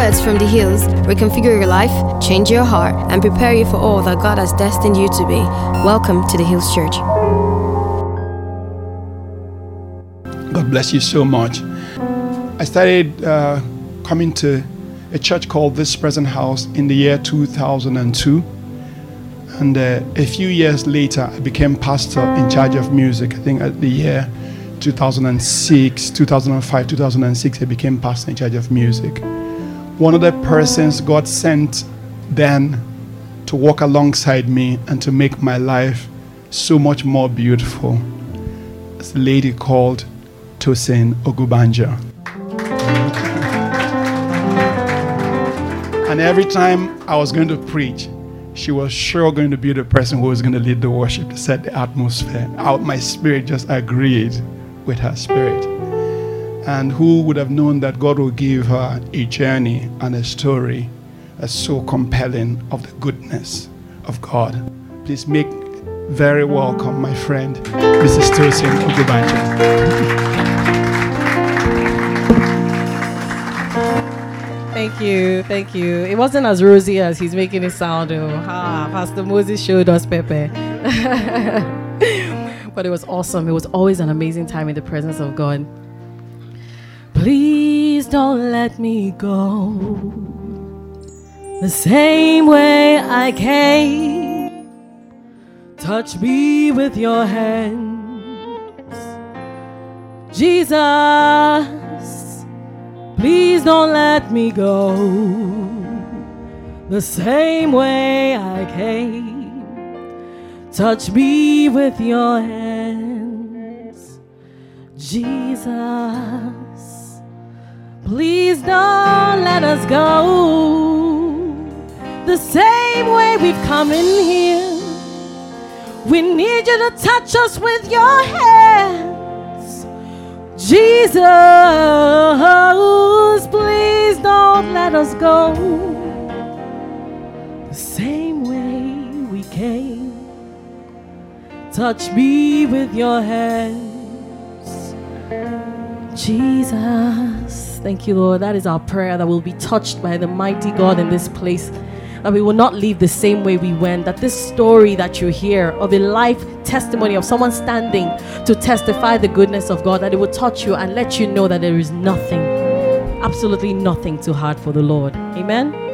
words from the hills reconfigure your life, change your heart, and prepare you for all that God has destined you to be. Welcome to the Hills Church. God bless you so much. I started uh, coming to a church called This Present House in the year 2002. And uh, a few years later, I became pastor in charge of music. I think at the year 2006, 2005, 2006, I became pastor in charge of music. One of the persons God sent then to walk alongside me and to make my life so much more beautiful is a lady called Tosin Ogubanja. And every time I was going to preach, she was sure going to be the person who was going to lead the worship to set the atmosphere. Out my spirit just agreed with her spirit. And who would have known that God will give her a journey and a story that's so compelling of the goodness of God. Please make very welcome my friend, Mrs. Tosin Ogubanja. Thank you, thank you. It wasn't as rosy as he's making it sound. Oh, Pastor Moses showed us Pepe. but it was awesome. It was always an amazing time in the presence of God. Please don't let me go the same way I came. Touch me with your hands, Jesus. Please don't let me go the same way I came. Touch me with your hands, Jesus. Please don't let us go the same way we've come in here. We need you to touch us with your hands. Jesus, please don't let us go the same way we came. Touch me with your hands, Jesus. Thank you, Lord. That is our prayer that we'll be touched by the mighty God in this place that we will not leave the same way we went. That this story that you hear of a life testimony of someone standing to testify the goodness of God, that it will touch you and let you know that there is nothing, absolutely nothing too hard for the Lord. Amen.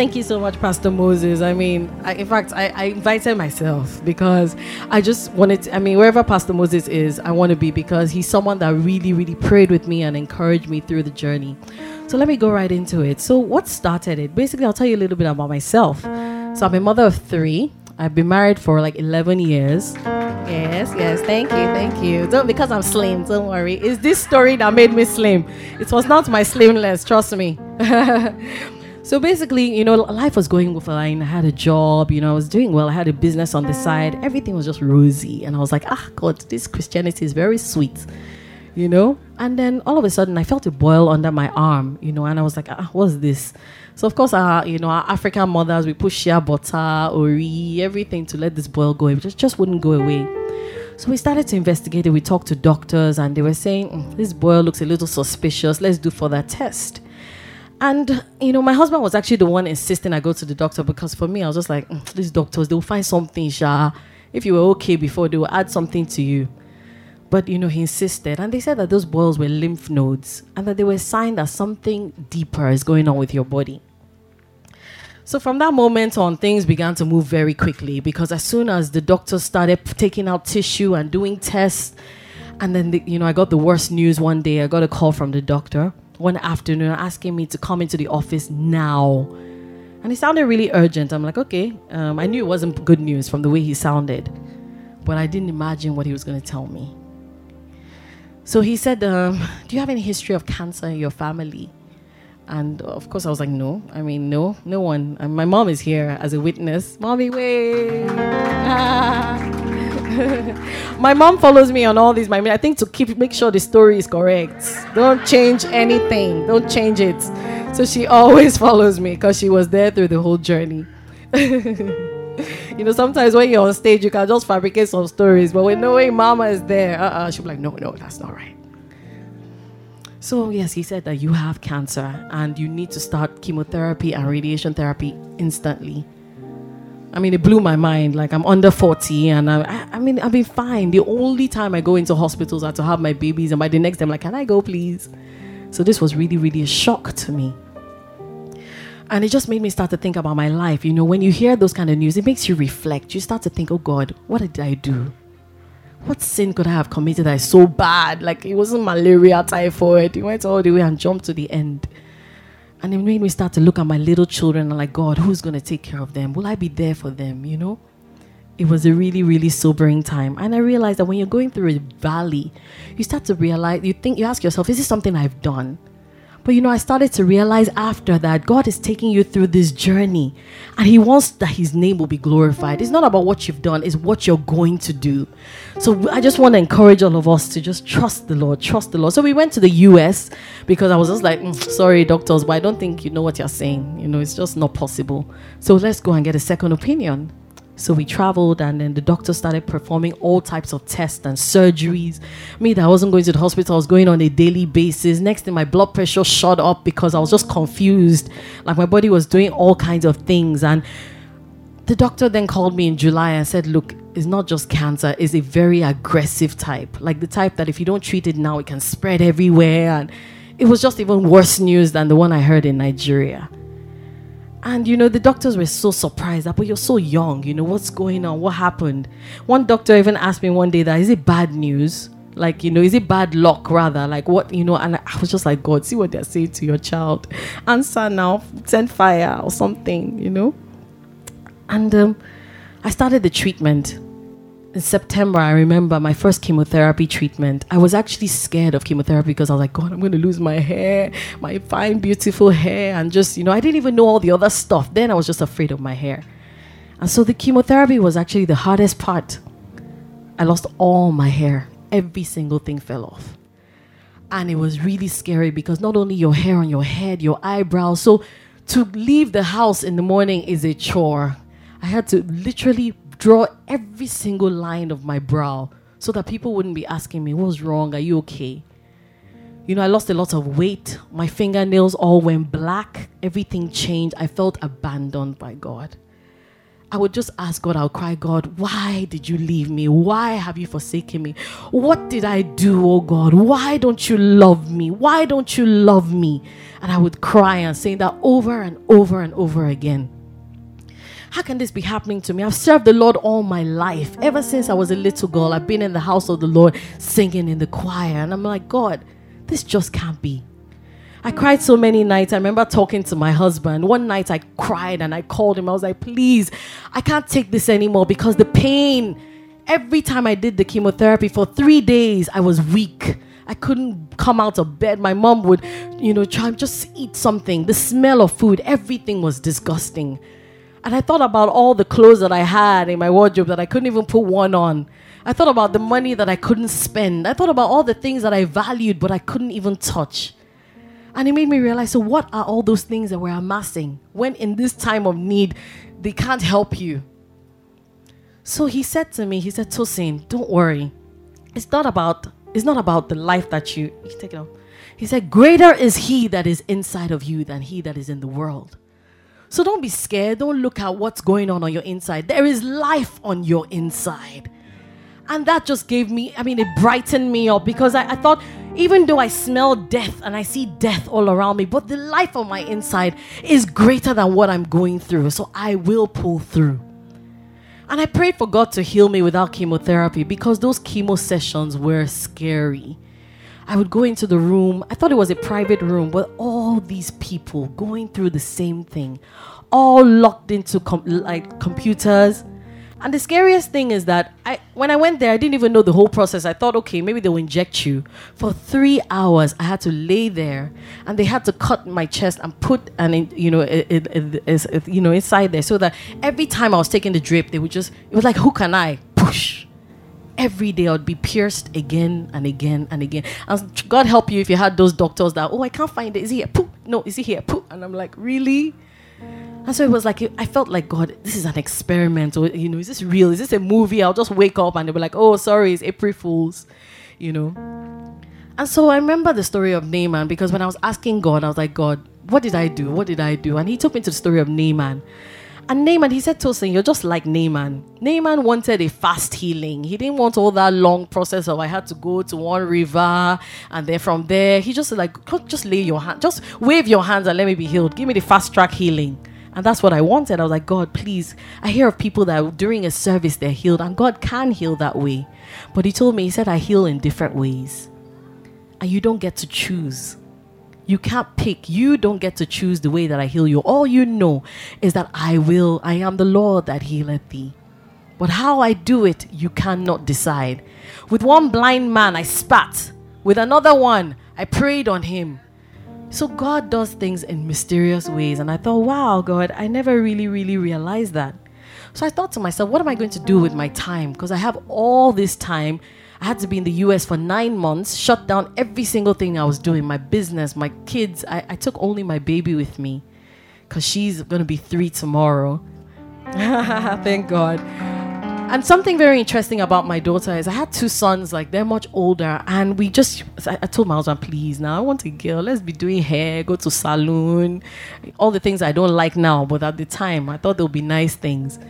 Thank you so much, Pastor Moses. I mean, I, in fact, I, I, invited myself because I just wanted to, I mean, wherever Pastor Moses is, I want to be because he's someone that really, really prayed with me and encouraged me through the journey. So let me go right into it. So, what started it? Basically, I'll tell you a little bit about myself. So, I'm a mother of three. I've been married for like 11 years. Yes, yes. Thank you, thank you. Don't because I'm slim. Don't worry. It's this story that made me slim. It was not my slimness. Trust me. so basically, you know, life was going fine. I had a job. You know, I was doing well. I had a business on the side. Everything was just rosy, and I was like, ah, God, this Christianity is very sweet you know? And then all of a sudden, I felt a boil under my arm, you know, and I was like, ah, what's this? So, of course, our, you know, our African mothers, we put shea butter, ori, everything to let this boil go. It just, just wouldn't go away. So we started to investigate it. We talked to doctors, and they were saying, mm, this boil looks a little suspicious. Let's do further that test. And, you know, my husband was actually the one insisting I go to the doctor because for me, I was just like, mm, these doctors, they'll find something, Sha. If you were okay before, they will add something to you. But you know, he insisted, and they said that those boils were lymph nodes, and that they were a sign that something deeper is going on with your body. So from that moment on, things began to move very quickly because as soon as the doctor started taking out tissue and doing tests, and then the, you know, I got the worst news one day. I got a call from the doctor one afternoon asking me to come into the office now. And it sounded really urgent. I'm like, okay. Um, I knew it wasn't good news from the way he sounded, but I didn't imagine what he was going to tell me. So he said, um, Do you have any history of cancer in your family? And of course, I was like, No. I mean, no, no one. And my mom is here as a witness. Mommy, wait. my mom follows me on all these. I mean, I think to keep make sure the story is correct. Don't change anything. Don't change it. So she always follows me because she was there through the whole journey. you know, sometimes when you're on stage, you can just fabricate some stories, but when knowing mama is there, uh-uh, she'll be like, no, no, that's not right. So, yes, he said that you have cancer and you need to start chemotherapy and radiation therapy instantly. I mean, it blew my mind. Like, I'm under 40 and I, I, I mean, I've been fine. The only time I go into hospitals are to have my babies, and by the next day, I'm like, can I go, please? So, this was really, really a shock to me. And it just made me start to think about my life. You know, when you hear those kind of news, it makes you reflect. You start to think, oh God, what did I do? What sin could I have committed that is so bad? Like it wasn't malaria, typhoid. It went all the way and jumped to the end. And it made me start to look at my little children and like, God, who's going to take care of them? Will I be there for them? You know? It was a really, really sobering time. And I realized that when you're going through a valley, you start to realize, you think, you ask yourself, is this something I've done? But you know, I started to realize after that God is taking you through this journey and He wants that His name will be glorified. It's not about what you've done, it's what you're going to do. So I just want to encourage all of us to just trust the Lord, trust the Lord. So we went to the US because I was just like, mm, sorry, doctors, but I don't think you know what you're saying. You know, it's just not possible. So let's go and get a second opinion. So we traveled, and then the doctor started performing all types of tests and surgeries. Me, that I wasn't going to the hospital, I was going on a daily basis. Next thing, my blood pressure shot up because I was just confused. Like my body was doing all kinds of things. And the doctor then called me in July and said, Look, it's not just cancer, it's a very aggressive type. Like the type that if you don't treat it now, it can spread everywhere. And it was just even worse news than the one I heard in Nigeria. And you know, the doctors were so surprised that, but you're so young, you know, what's going on? What happened? One doctor even asked me one day that, is it bad news? Like, you know, is it bad luck rather? Like, what, you know? And I was just like, God, see what they're saying to your child. Answer now, send fire or something, you know? And um, I started the treatment in September, I remember my first chemotherapy treatment. I was actually scared of chemotherapy because I was like, God, I'm going to lose my hair, my fine, beautiful hair. And just, you know, I didn't even know all the other stuff. Then I was just afraid of my hair. And so the chemotherapy was actually the hardest part. I lost all my hair, every single thing fell off. And it was really scary because not only your hair on your head, your eyebrows. So to leave the house in the morning is a chore. I had to literally draw every single line of my brow so that people wouldn't be asking me, What's wrong? Are you okay? You know, I lost a lot of weight. My fingernails all went black. Everything changed. I felt abandoned by God. I would just ask God, I'll cry, God, why did you leave me? Why have you forsaken me? What did I do, oh God? Why don't you love me? Why don't you love me? And I would cry and say that over and over and over again. How can this be happening to me? I've served the Lord all my life. Ever since I was a little girl, I've been in the house of the Lord singing in the choir. And I'm like, God, this just can't be. I cried so many nights. I remember talking to my husband. One night I cried and I called him. I was like, please, I can't take this anymore because the pain, every time I did the chemotherapy for three days, I was weak. I couldn't come out of bed. My mom would, you know, try and just eat something. The smell of food, everything was disgusting. And I thought about all the clothes that I had in my wardrobe that I couldn't even put one on. I thought about the money that I couldn't spend. I thought about all the things that I valued but I couldn't even touch. And it made me realize so, what are all those things that we're amassing when in this time of need they can't help you? So he said to me, he said, Tosin, don't worry. It's not about it's not about the life that you, you take it off. He said, Greater is he that is inside of you than he that is in the world. So don't be scared. Don't look at what's going on on your inside. There is life on your inside. And that just gave me, I mean, it brightened me up because I, I thought, even though I smell death and I see death all around me, but the life on my inside is greater than what I'm going through. So I will pull through. And I prayed for God to heal me without chemotherapy because those chemo sessions were scary. I would go into the room. I thought it was a private room, but all these people going through the same thing, all locked into com- like computers. And the scariest thing is that I, when I went there, I didn't even know the whole process. I thought, okay, maybe they'll inject you. For three hours, I had to lay there, and they had to cut my chest and put an, you know, it, you know, inside there, so that every time I was taking the drip, they would just, it was like, who can I push? Every day I would be pierced again and again and again. And God help you if you had those doctors that, oh, I can't find it. Is he here? Pooh. No, is he here? Pooh. And I'm like, really? And so it was like, I felt like, God, this is an experiment. Or, you know, is this real? Is this a movie? I'll just wake up and they'll be like, oh, sorry, it's April Fool's, you know. And so I remember the story of Naaman because when I was asking God, I was like, God, what did I do? What did I do? And he took me to the story of Naaman. And Naaman, he said to us, you're just like Naaman. Naaman wanted a fast healing. He didn't want all that long process of I had to go to one river and then from there, he just like, just lay your hand, just wave your hands and let me be healed. Give me the fast track healing. And that's what I wanted. I was like, God, please. I hear of people that during a service they're healed, and God can heal that way. But He told me, He said, I heal in different ways. And you don't get to choose. You can't pick. You don't get to choose the way that I heal you. All you know is that I will, I am the Lord that healeth thee. But how I do it, you cannot decide. With one blind man, I spat. With another one, I prayed on him. So God does things in mysterious ways. And I thought, wow, God, I never really, really realized that. So I thought to myself, what am I going to do with my time? Because I have all this time. I had to be in the US for nine months, shut down every single thing I was doing my business, my kids. I, I took only my baby with me because she's going to be three tomorrow. Thank God. And something very interesting about my daughter is I had two sons, like they're much older, and we just I, I told my husband, please now I want a girl. Let's be doing hair, go to salon, all the things I don't like now, but at the time I thought they would be nice things.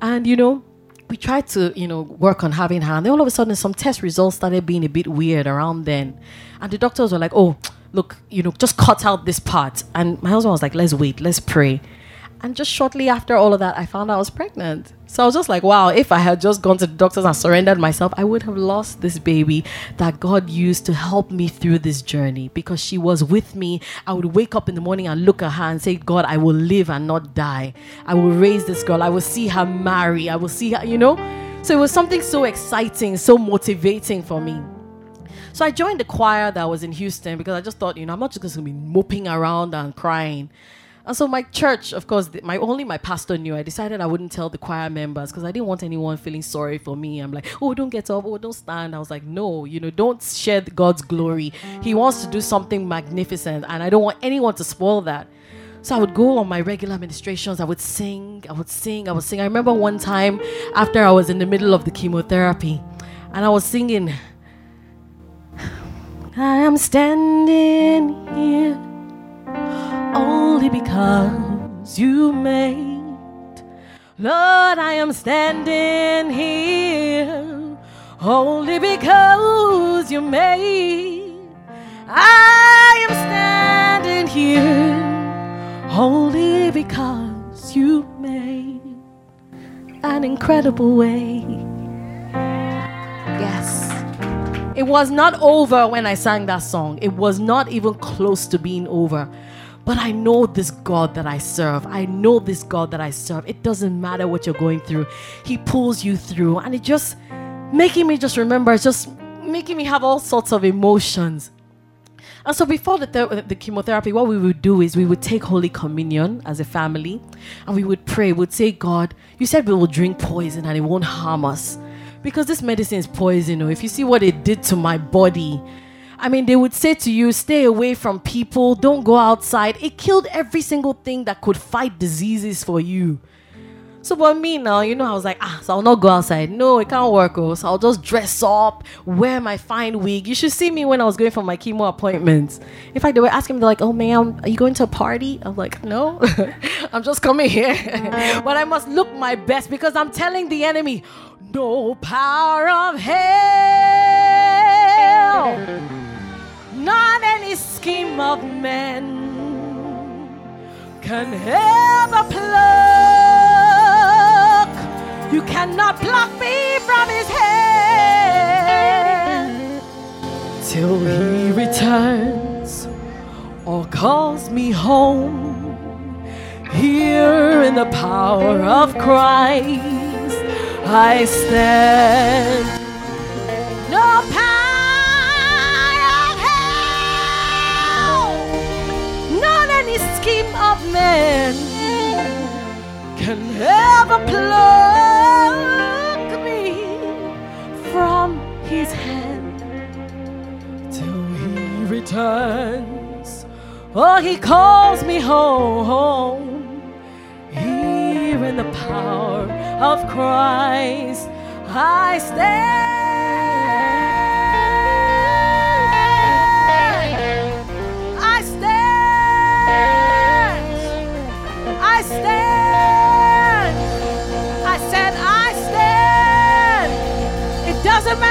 And you know, we tried to, you know, work on having her, and then all of a sudden some test results started being a bit weird around then. And the doctors were like, Oh, look, you know, just cut out this part. And my husband was like, Let's wait, let's pray. And just shortly after all of that, I found out I was pregnant. So I was just like, wow, if I had just gone to the doctors and surrendered myself, I would have lost this baby that God used to help me through this journey because she was with me. I would wake up in the morning and look at her and say, God, I will live and not die. I will raise this girl. I will see her marry. I will see her, you know? So it was something so exciting, so motivating for me. So I joined the choir that was in Houston because I just thought, you know, I'm not just going to be moping around and crying. And so my church, of course, my only my pastor knew. I decided I wouldn't tell the choir members because I didn't want anyone feeling sorry for me. I'm like, oh, don't get up, oh, don't stand. I was like, no, you know, don't share God's glory. He wants to do something magnificent, and I don't want anyone to spoil that. So I would go on my regular ministrations. I would sing, I would sing, I would sing. I remember one time after I was in the middle of the chemotherapy, and I was singing. I am standing here only because you made. Lord, I am standing here only because you made. I am standing here only because you made an incredible way. Yes. It was not over when I sang that song. It was not even close to being over. But I know this God that I serve. I know this God that I serve. It doesn't matter what you're going through, He pulls you through. And it just making me just remember, it's just making me have all sorts of emotions. And so before the, th- the chemotherapy, what we would do is we would take Holy Communion as a family and we would pray. We'd say, God, you said we will drink poison and it won't harm us. Because this medicine is poison. If you see what it did to my body, I mean, they would say to you, stay away from people, don't go outside. It killed every single thing that could fight diseases for you. So, for me now, you know, I was like, ah, so I'll not go outside. No, it can't work. Oh, so I'll just dress up, wear my fine wig. You should see me when I was going for my chemo appointments. In fact, they were asking me, like, oh, ma'am, are you going to a party? I'm like, no, I'm just coming here. but I must look my best because I'm telling the enemy, no power of hell not any scheme of men can ever pluck. You cannot pluck me from his hand till he returns or calls me home. Here in the power of Christ, I stand. No power. Man can ever pluck me from his hand till he returns. Or he calls me home here in the power of Christ. I stand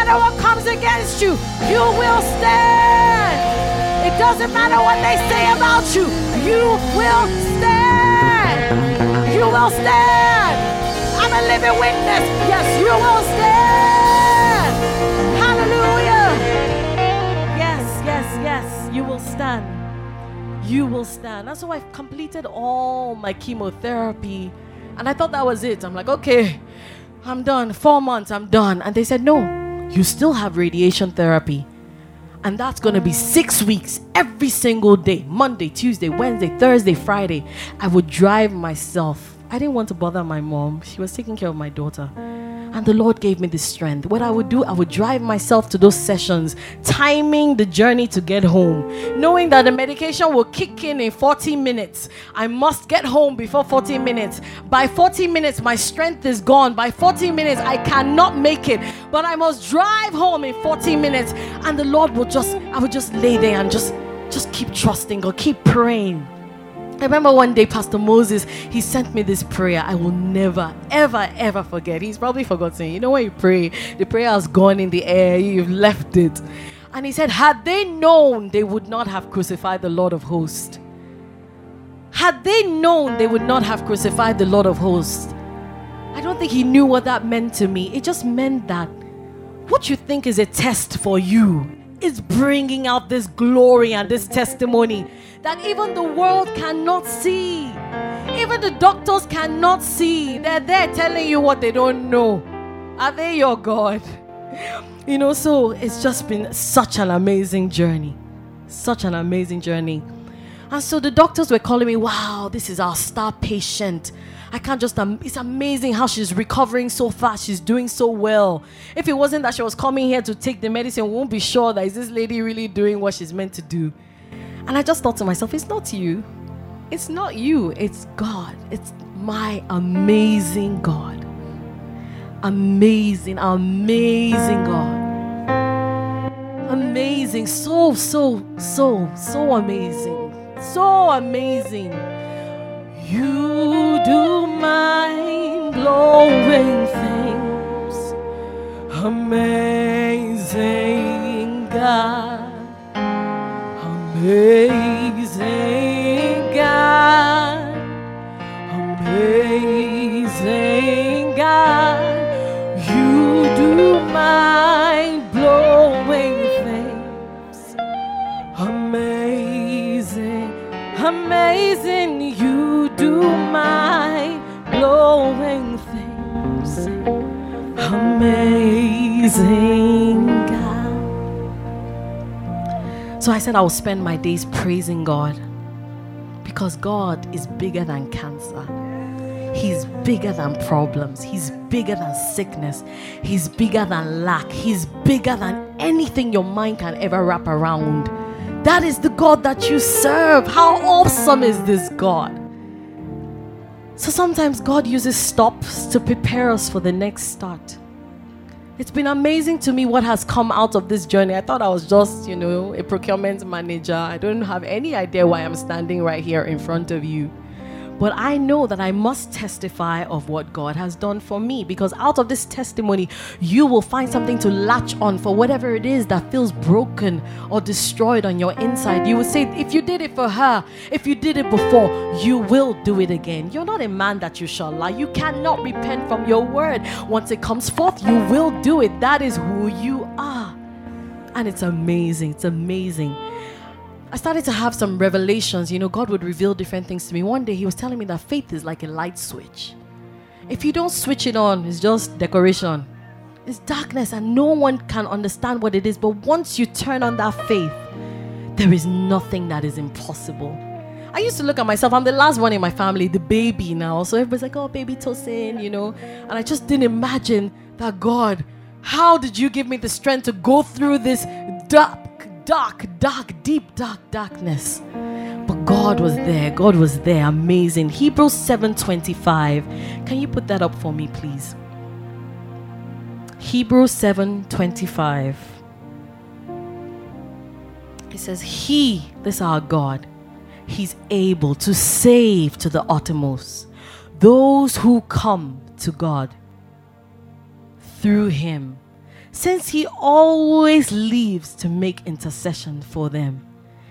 matter what comes against you, you will stand. It doesn't matter what they say about you, you will stand. You will stand. I'm a living witness. Yes, you will stand. Hallelujah. Yes, yes, yes, you will stand. You will stand. And so I've completed all my chemotherapy. And I thought that was it. I'm like, okay, I'm done. Four months, I'm done. And they said, no, you still have radiation therapy. And that's going to be six weeks every single day Monday, Tuesday, Wednesday, Thursday, Friday. I would drive myself. I didn't want to bother my mom, she was taking care of my daughter. And the Lord gave me the strength. What I would do, I would drive myself to those sessions, timing the journey to get home, knowing that the medication will kick in in 40 minutes. I must get home before 40 minutes. By 40 minutes, my strength is gone. By 40 minutes, I cannot make it. But I must drive home in 40 minutes. And the Lord will just, I would just lay there and just, just keep trusting God, keep praying. I remember one day, Pastor Moses, he sent me this prayer I will never, ever, ever forget. He's probably forgotten. You know, when you pray, the prayer has gone in the air, you've left it. And he said, Had they known, they would not have crucified the Lord of hosts. Had they known, they would not have crucified the Lord of hosts. I don't think he knew what that meant to me. It just meant that what you think is a test for you is bringing out this glory and this testimony that even the world cannot see. Even the doctors cannot see. They're there telling you what they don't know. Are they your God? You know, so it's just been such an amazing journey. Such an amazing journey. And so the doctors were calling me, wow, this is our star patient. I can't just, um, it's amazing how she's recovering so fast. She's doing so well. If it wasn't that she was coming here to take the medicine, we won't be sure that is this lady really doing what she's meant to do. And I just thought to myself, it's not you. It's not you. It's God. It's my amazing God. Amazing, amazing God. Amazing. So, so, so, so amazing. So amazing. You do mind blowing things. Amazing God. Amazing God, amazing do mind blowing things. Amazing God. So I said I will spend my days praising God because God is bigger than cancer. He's bigger than problems. He's bigger than sickness. He's bigger than lack. He's bigger than anything your mind can ever wrap around. That is the God that you serve. How awesome is this God? So sometimes God uses stops to prepare us for the next start. It's been amazing to me what has come out of this journey. I thought I was just, you know, a procurement manager. I don't have any idea why I'm standing right here in front of you. But I know that I must testify of what God has done for me because out of this testimony, you will find something to latch on for whatever it is that feels broken or destroyed on your inside. You will say, if you did it for her, if you did it before, you will do it again. You're not a man that you shall lie. You cannot repent from your word. Once it comes forth, you will do it. That is who you are. And it's amazing. It's amazing. I started to have some revelations. You know, God would reveal different things to me. One day, He was telling me that faith is like a light switch. If you don't switch it on, it's just decoration. It's darkness, and no one can understand what it is. But once you turn on that faith, there is nothing that is impossible. I used to look at myself, I'm the last one in my family, the baby now. So everybody's like, oh, baby Tosin, you know. And I just didn't imagine that God, how did you give me the strength to go through this dark, dark, dark, deep, dark darkness. But God was there. God was there. Amazing. Hebrews 7:25. Can you put that up for me, please? Hebrews 7:25. It says, He, this our God, He's able to save to the uttermost those who come to God through Him since He always lives to make intercession for them.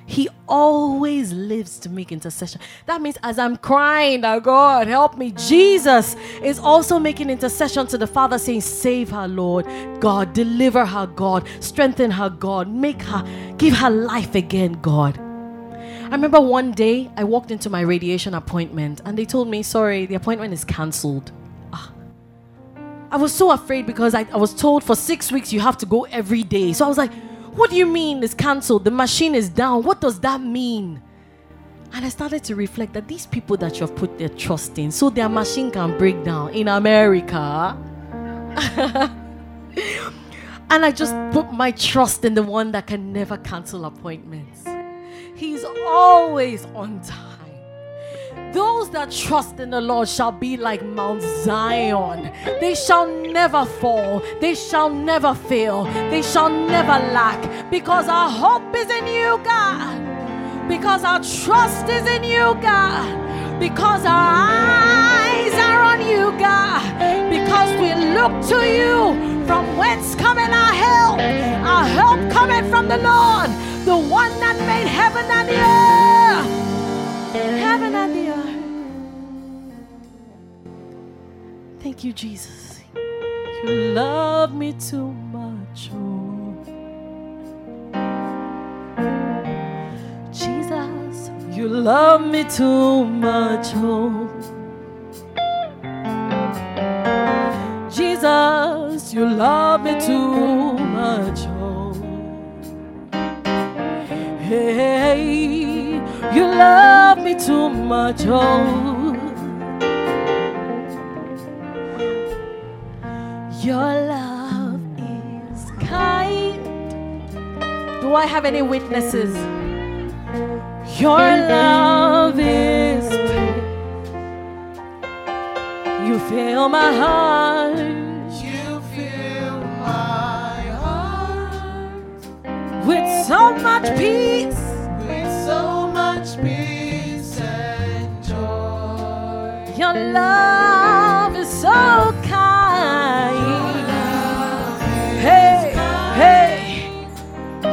He always lives to make intercession. That means as I'm crying, that God help me, Jesus is also making intercession to the Father, saying, Save her, Lord. God, deliver her, God. Strengthen her, God. Make her, give her life again, God. I remember one day I walked into my radiation appointment and they told me, Sorry, the appointment is cancelled. I was so afraid because I, I was told for six weeks you have to go every day. So I was like, what do you mean it's cancelled? The machine is down. What does that mean? And I started to reflect that these people that you have put their trust in, so their machine can break down in America. and I just put my trust in the one that can never cancel appointments. He's always on time. Those that trust in the Lord shall be like Mount Zion. They shall never fall. They shall never fail. They shall never lack. Because our hope is in you, God. Because our trust is in you, God. Because our eyes are on you, God. Because we look to you from whence coming our help. Our help coming from the Lord, the one that made heaven and the earth heaven and the earth. Thank you, Jesus. You love me too much. Oh. Jesus, you love me too much. Oh. Jesus, you love me too much. Too much. Oh. Your love is kind. Do I have any witnesses? Your love is You fill my heart. You fill my heart with so much peace. Your love is so kind. Hey, hey,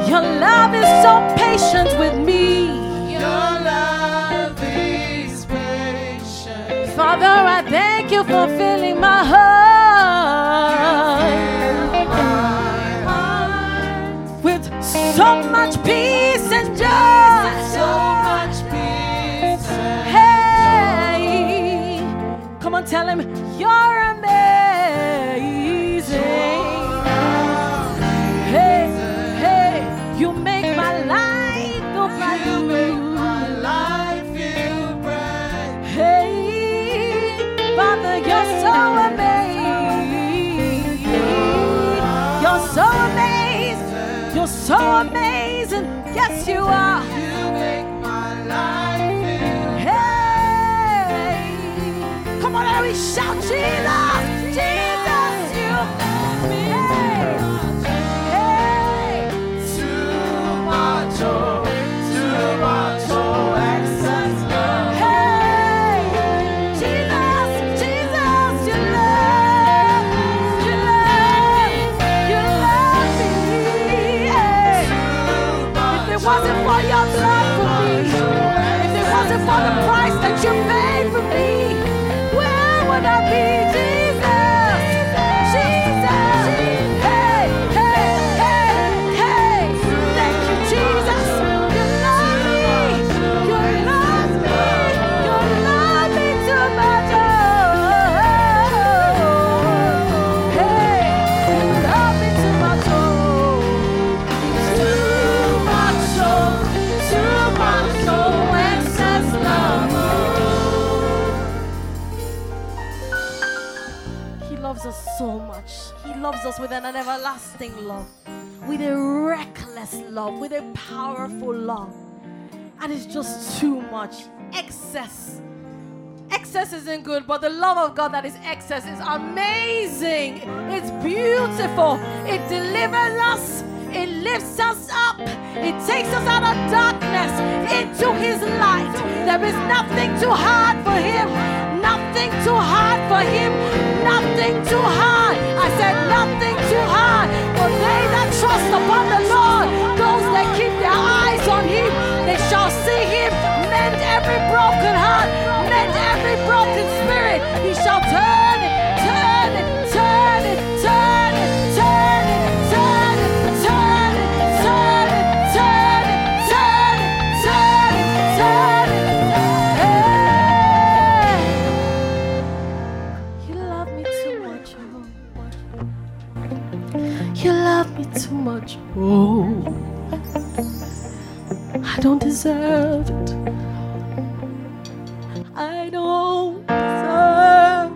your love is so patient with me. Your love is patient. Father, I thank you for filling my heart with so much peace tell him you're amazing. Hey, hey, you make my life go bright. You make my life feel bright. Hey, Father, you're so amazing. You're so amazing. You're so amazing. Yes, you are. is just too much. Excess. Excess isn't good, but the love of God that is excess is amazing. It's beautiful. It delivers us. It lifts us up. It takes us out of darkness into His light. There is nothing too hard for Him. Nothing too hard for Him. Nothing too hard. I said, nothing too hard. For they that trust upon the Lord, those that keep their eyes on Him. We shall see him mend every broken heart, mend every broken spirit. He shall turn it, turn it, turn turn turn turn turn turn turn turn turn turn it. You love me too much. You love me too much, oh. Don't deserve it. I don't deserve,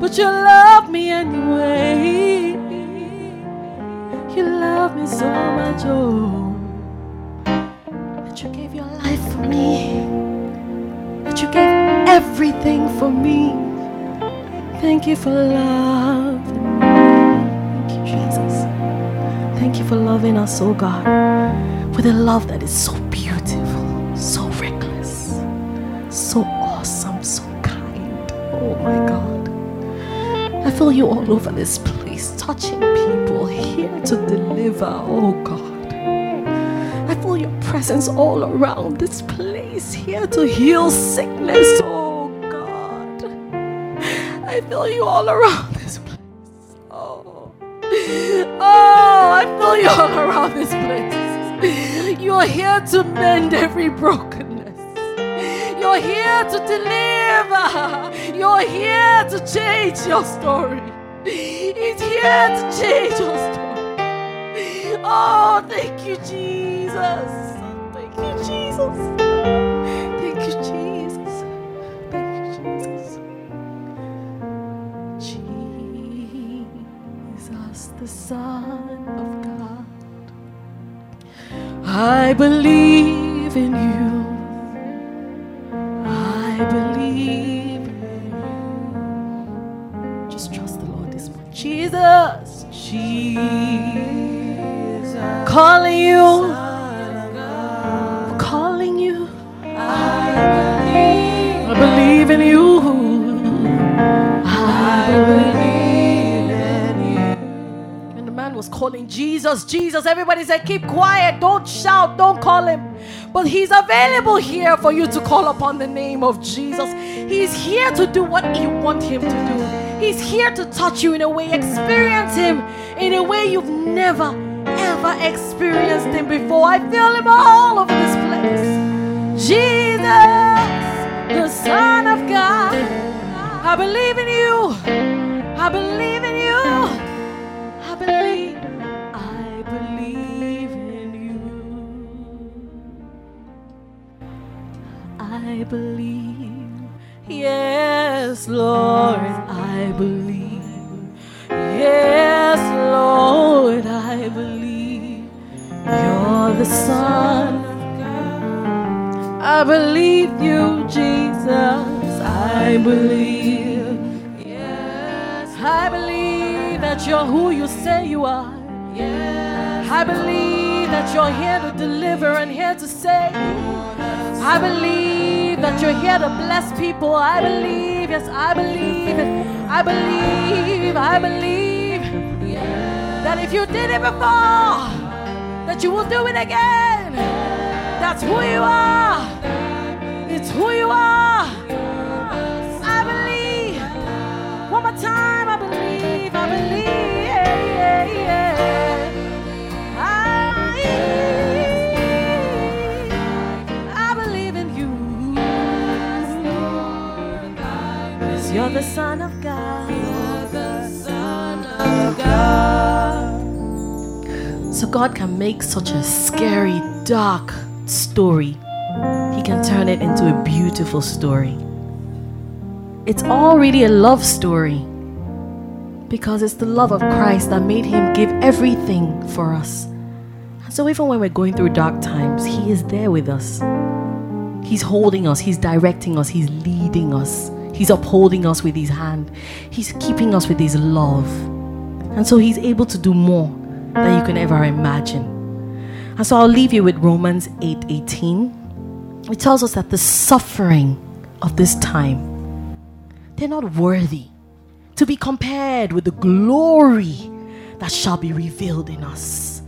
but you love me anyway. You love me so much, oh, that you gave your life for me, that you gave everything for me. Thank you for love. Thank you, Jesus. Thank you for loving us, oh God, with a love that is so beautiful, so reckless, so awesome, so kind. Oh my God. I feel you all over this place, touching people, here to deliver, oh God. I feel your presence all around this place, here to heal sickness, oh God. I feel you all around this place. Oh. Oh, I feel you all around this place. You're here to mend every brokenness. You're here to deliver. You're here to change your story. He's here to change your story. Oh, thank you, Jesus. Thank you, Jesus. Thank you, Jesus. Thank you, Jesus. Jesus, the Son of. I believe in you. I believe in you. Just trust the Lord this morning. Jesus, Jesus. Calling you. Calling Jesus, Jesus. Everybody said, Keep quiet, don't shout, don't call him. But he's available here for you to call upon the name of Jesus. He's here to do what you want him to do. He's here to touch you in a way, experience him in a way you've never, ever experienced him before. I feel him all over this place. Jesus, the Son of God. I believe in you. I believe in you. I believe. Yes, Lord, I believe. Yes, Lord, I believe. You're the Son of God. I believe you, Jesus. I believe. Yes, I believe that you're who you say you are. I believe that you're here to deliver and here to save. I believe that you're here to bless people. I believe, yes, I believe it. I believe, I believe that if you did it before, that you will do it again. That's who you are. It's who you are. I believe. One more time, I believe, I believe. The Son of God. You're the Son of God. So God can make such a scary, dark story. He can turn it into a beautiful story. It's already a love story because it's the love of Christ that made him give everything for us. And so even when we're going through dark times, he is there with us. He's holding us, he's directing us, he's leading us. He's upholding us with his hand. He's keeping us with his love. And so he's able to do more than you can ever imagine. And so I'll leave you with Romans 8:18. it tells us that the suffering of this time they're not worthy to be compared with the glory that shall be revealed in us.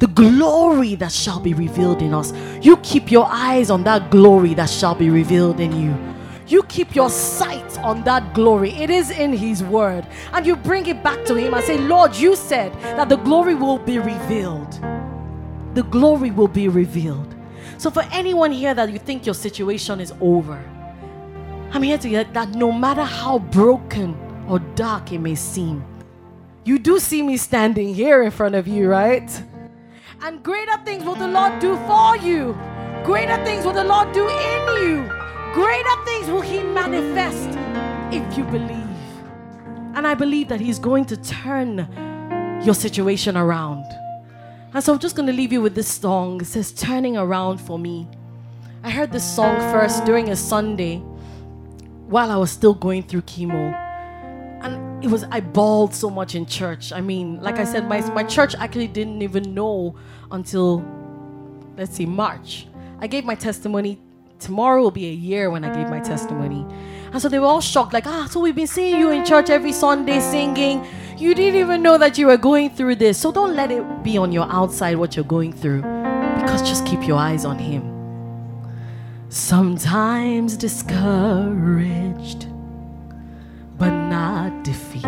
The glory that shall be revealed in us. You keep your eyes on that glory that shall be revealed in you. You keep your sight on that glory. It is in His Word. And you bring it back to Him and say, Lord, you said that the glory will be revealed. The glory will be revealed. So, for anyone here that you think your situation is over, I'm here to get that no matter how broken or dark it may seem, you do see me standing here in front of you, right? And greater things will the Lord do for you. Greater things will the Lord do in you. Greater things will He manifest if you believe. And I believe that He's going to turn your situation around. And so I'm just going to leave you with this song. It says, Turning Around for Me. I heard this song first during a Sunday while I was still going through chemo. And it was, I bawled so much in church. I mean, like I said, my, my church actually didn't even know until, let's see, March. I gave my testimony. Tomorrow will be a year when I gave my testimony. And so they were all shocked, like, ah, so we've been seeing you in church every Sunday singing. You didn't even know that you were going through this. So don't let it be on your outside what you're going through, because just keep your eyes on Him. Sometimes discouraged, but not defeated.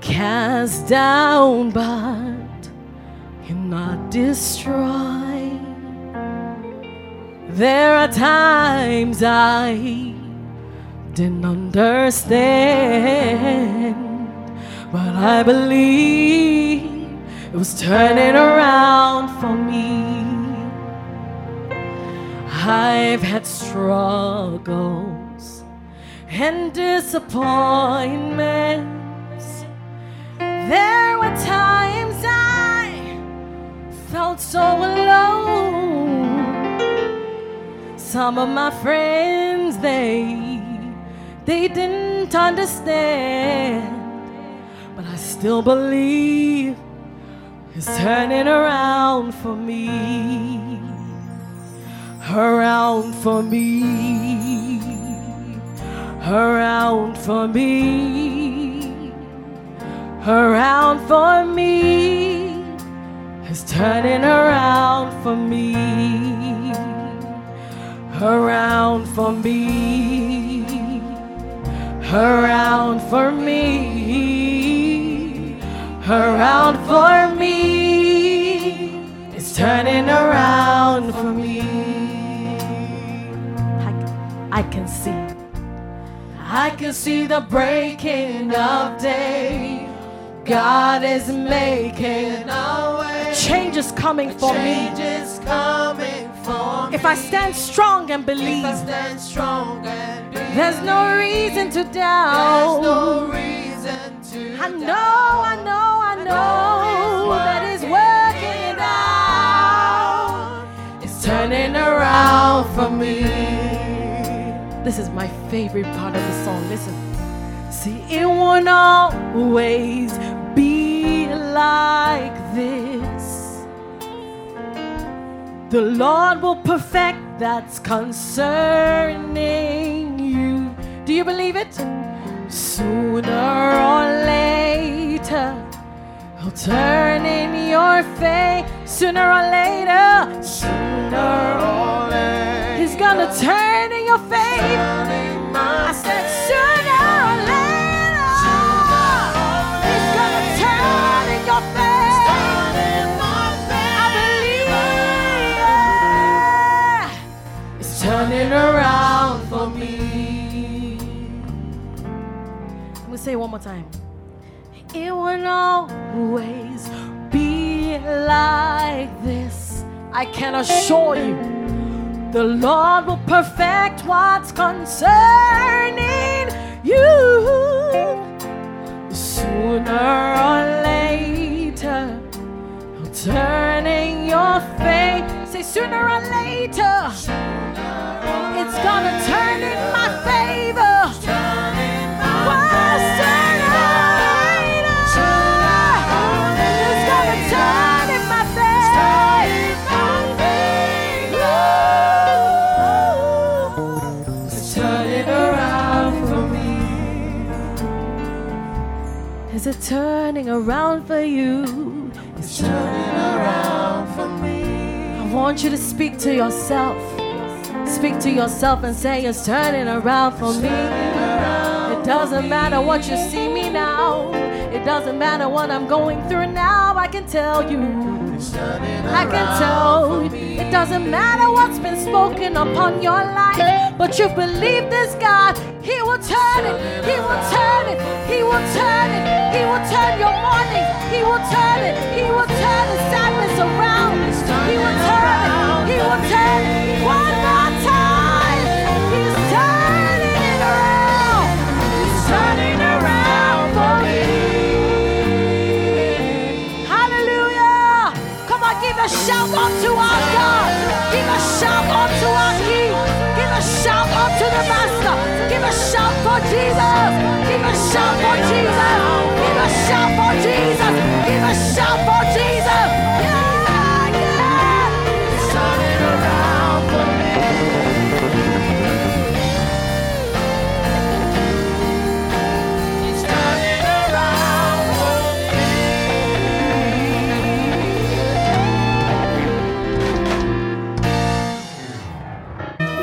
Cast down, but you're not destroyed. There are times I didn't understand, but I believe it was turning around for me. I've had struggles and disappointments. There were times Some of my friends, they they didn't understand, but I still believe it's turning around for me. Around for me, around for me, around for me. It's turning around for me, around for me, around for me, around for me. It's turning around for me. I, I can see. I can see the breaking of day. God is making a way. Change is coming for Change me. is coming for me. If I stand strong and believe, strong and believe, there's no reason to doubt. no reason to I know, I know, I know that it's working it out. It's turning around for me. This is my favorite part of the song. Listen. See, it won't always be like this. The Lord will perfect that's concerning you. Do you believe it? Sooner or later, He'll turn in your favor. Sooner or later, sooner or later, He's gonna turn in your favor. I said sooner say it one more time. It won't always be like this. I can assure you, the Lord will perfect what's concerning you. Sooner or later, He'll turn in your face. Say sooner or later, it's gonna turn in my favor. Is it turning around for you? It's turning around for me. I want you to speak to yourself. Speak to yourself and say it's turning around for me. It doesn't matter what you see me now. It doesn't matter what I'm going through now. I can tell you. I can tell. You It doesn't matter what's been spoken upon your life. But you believe this God. He will turn it. He will turn it. He will turn it. Turn your mourning. He will turn it. He will turn the sadness around. He will turn it. He will turn it. One more time. He's turning it around. He's turning around for me. Hallelujah. Come on, give a shout unto our God. Give a shout unto our King. Give a shout unto the Master. Give a shout for Jesus. Give a shout for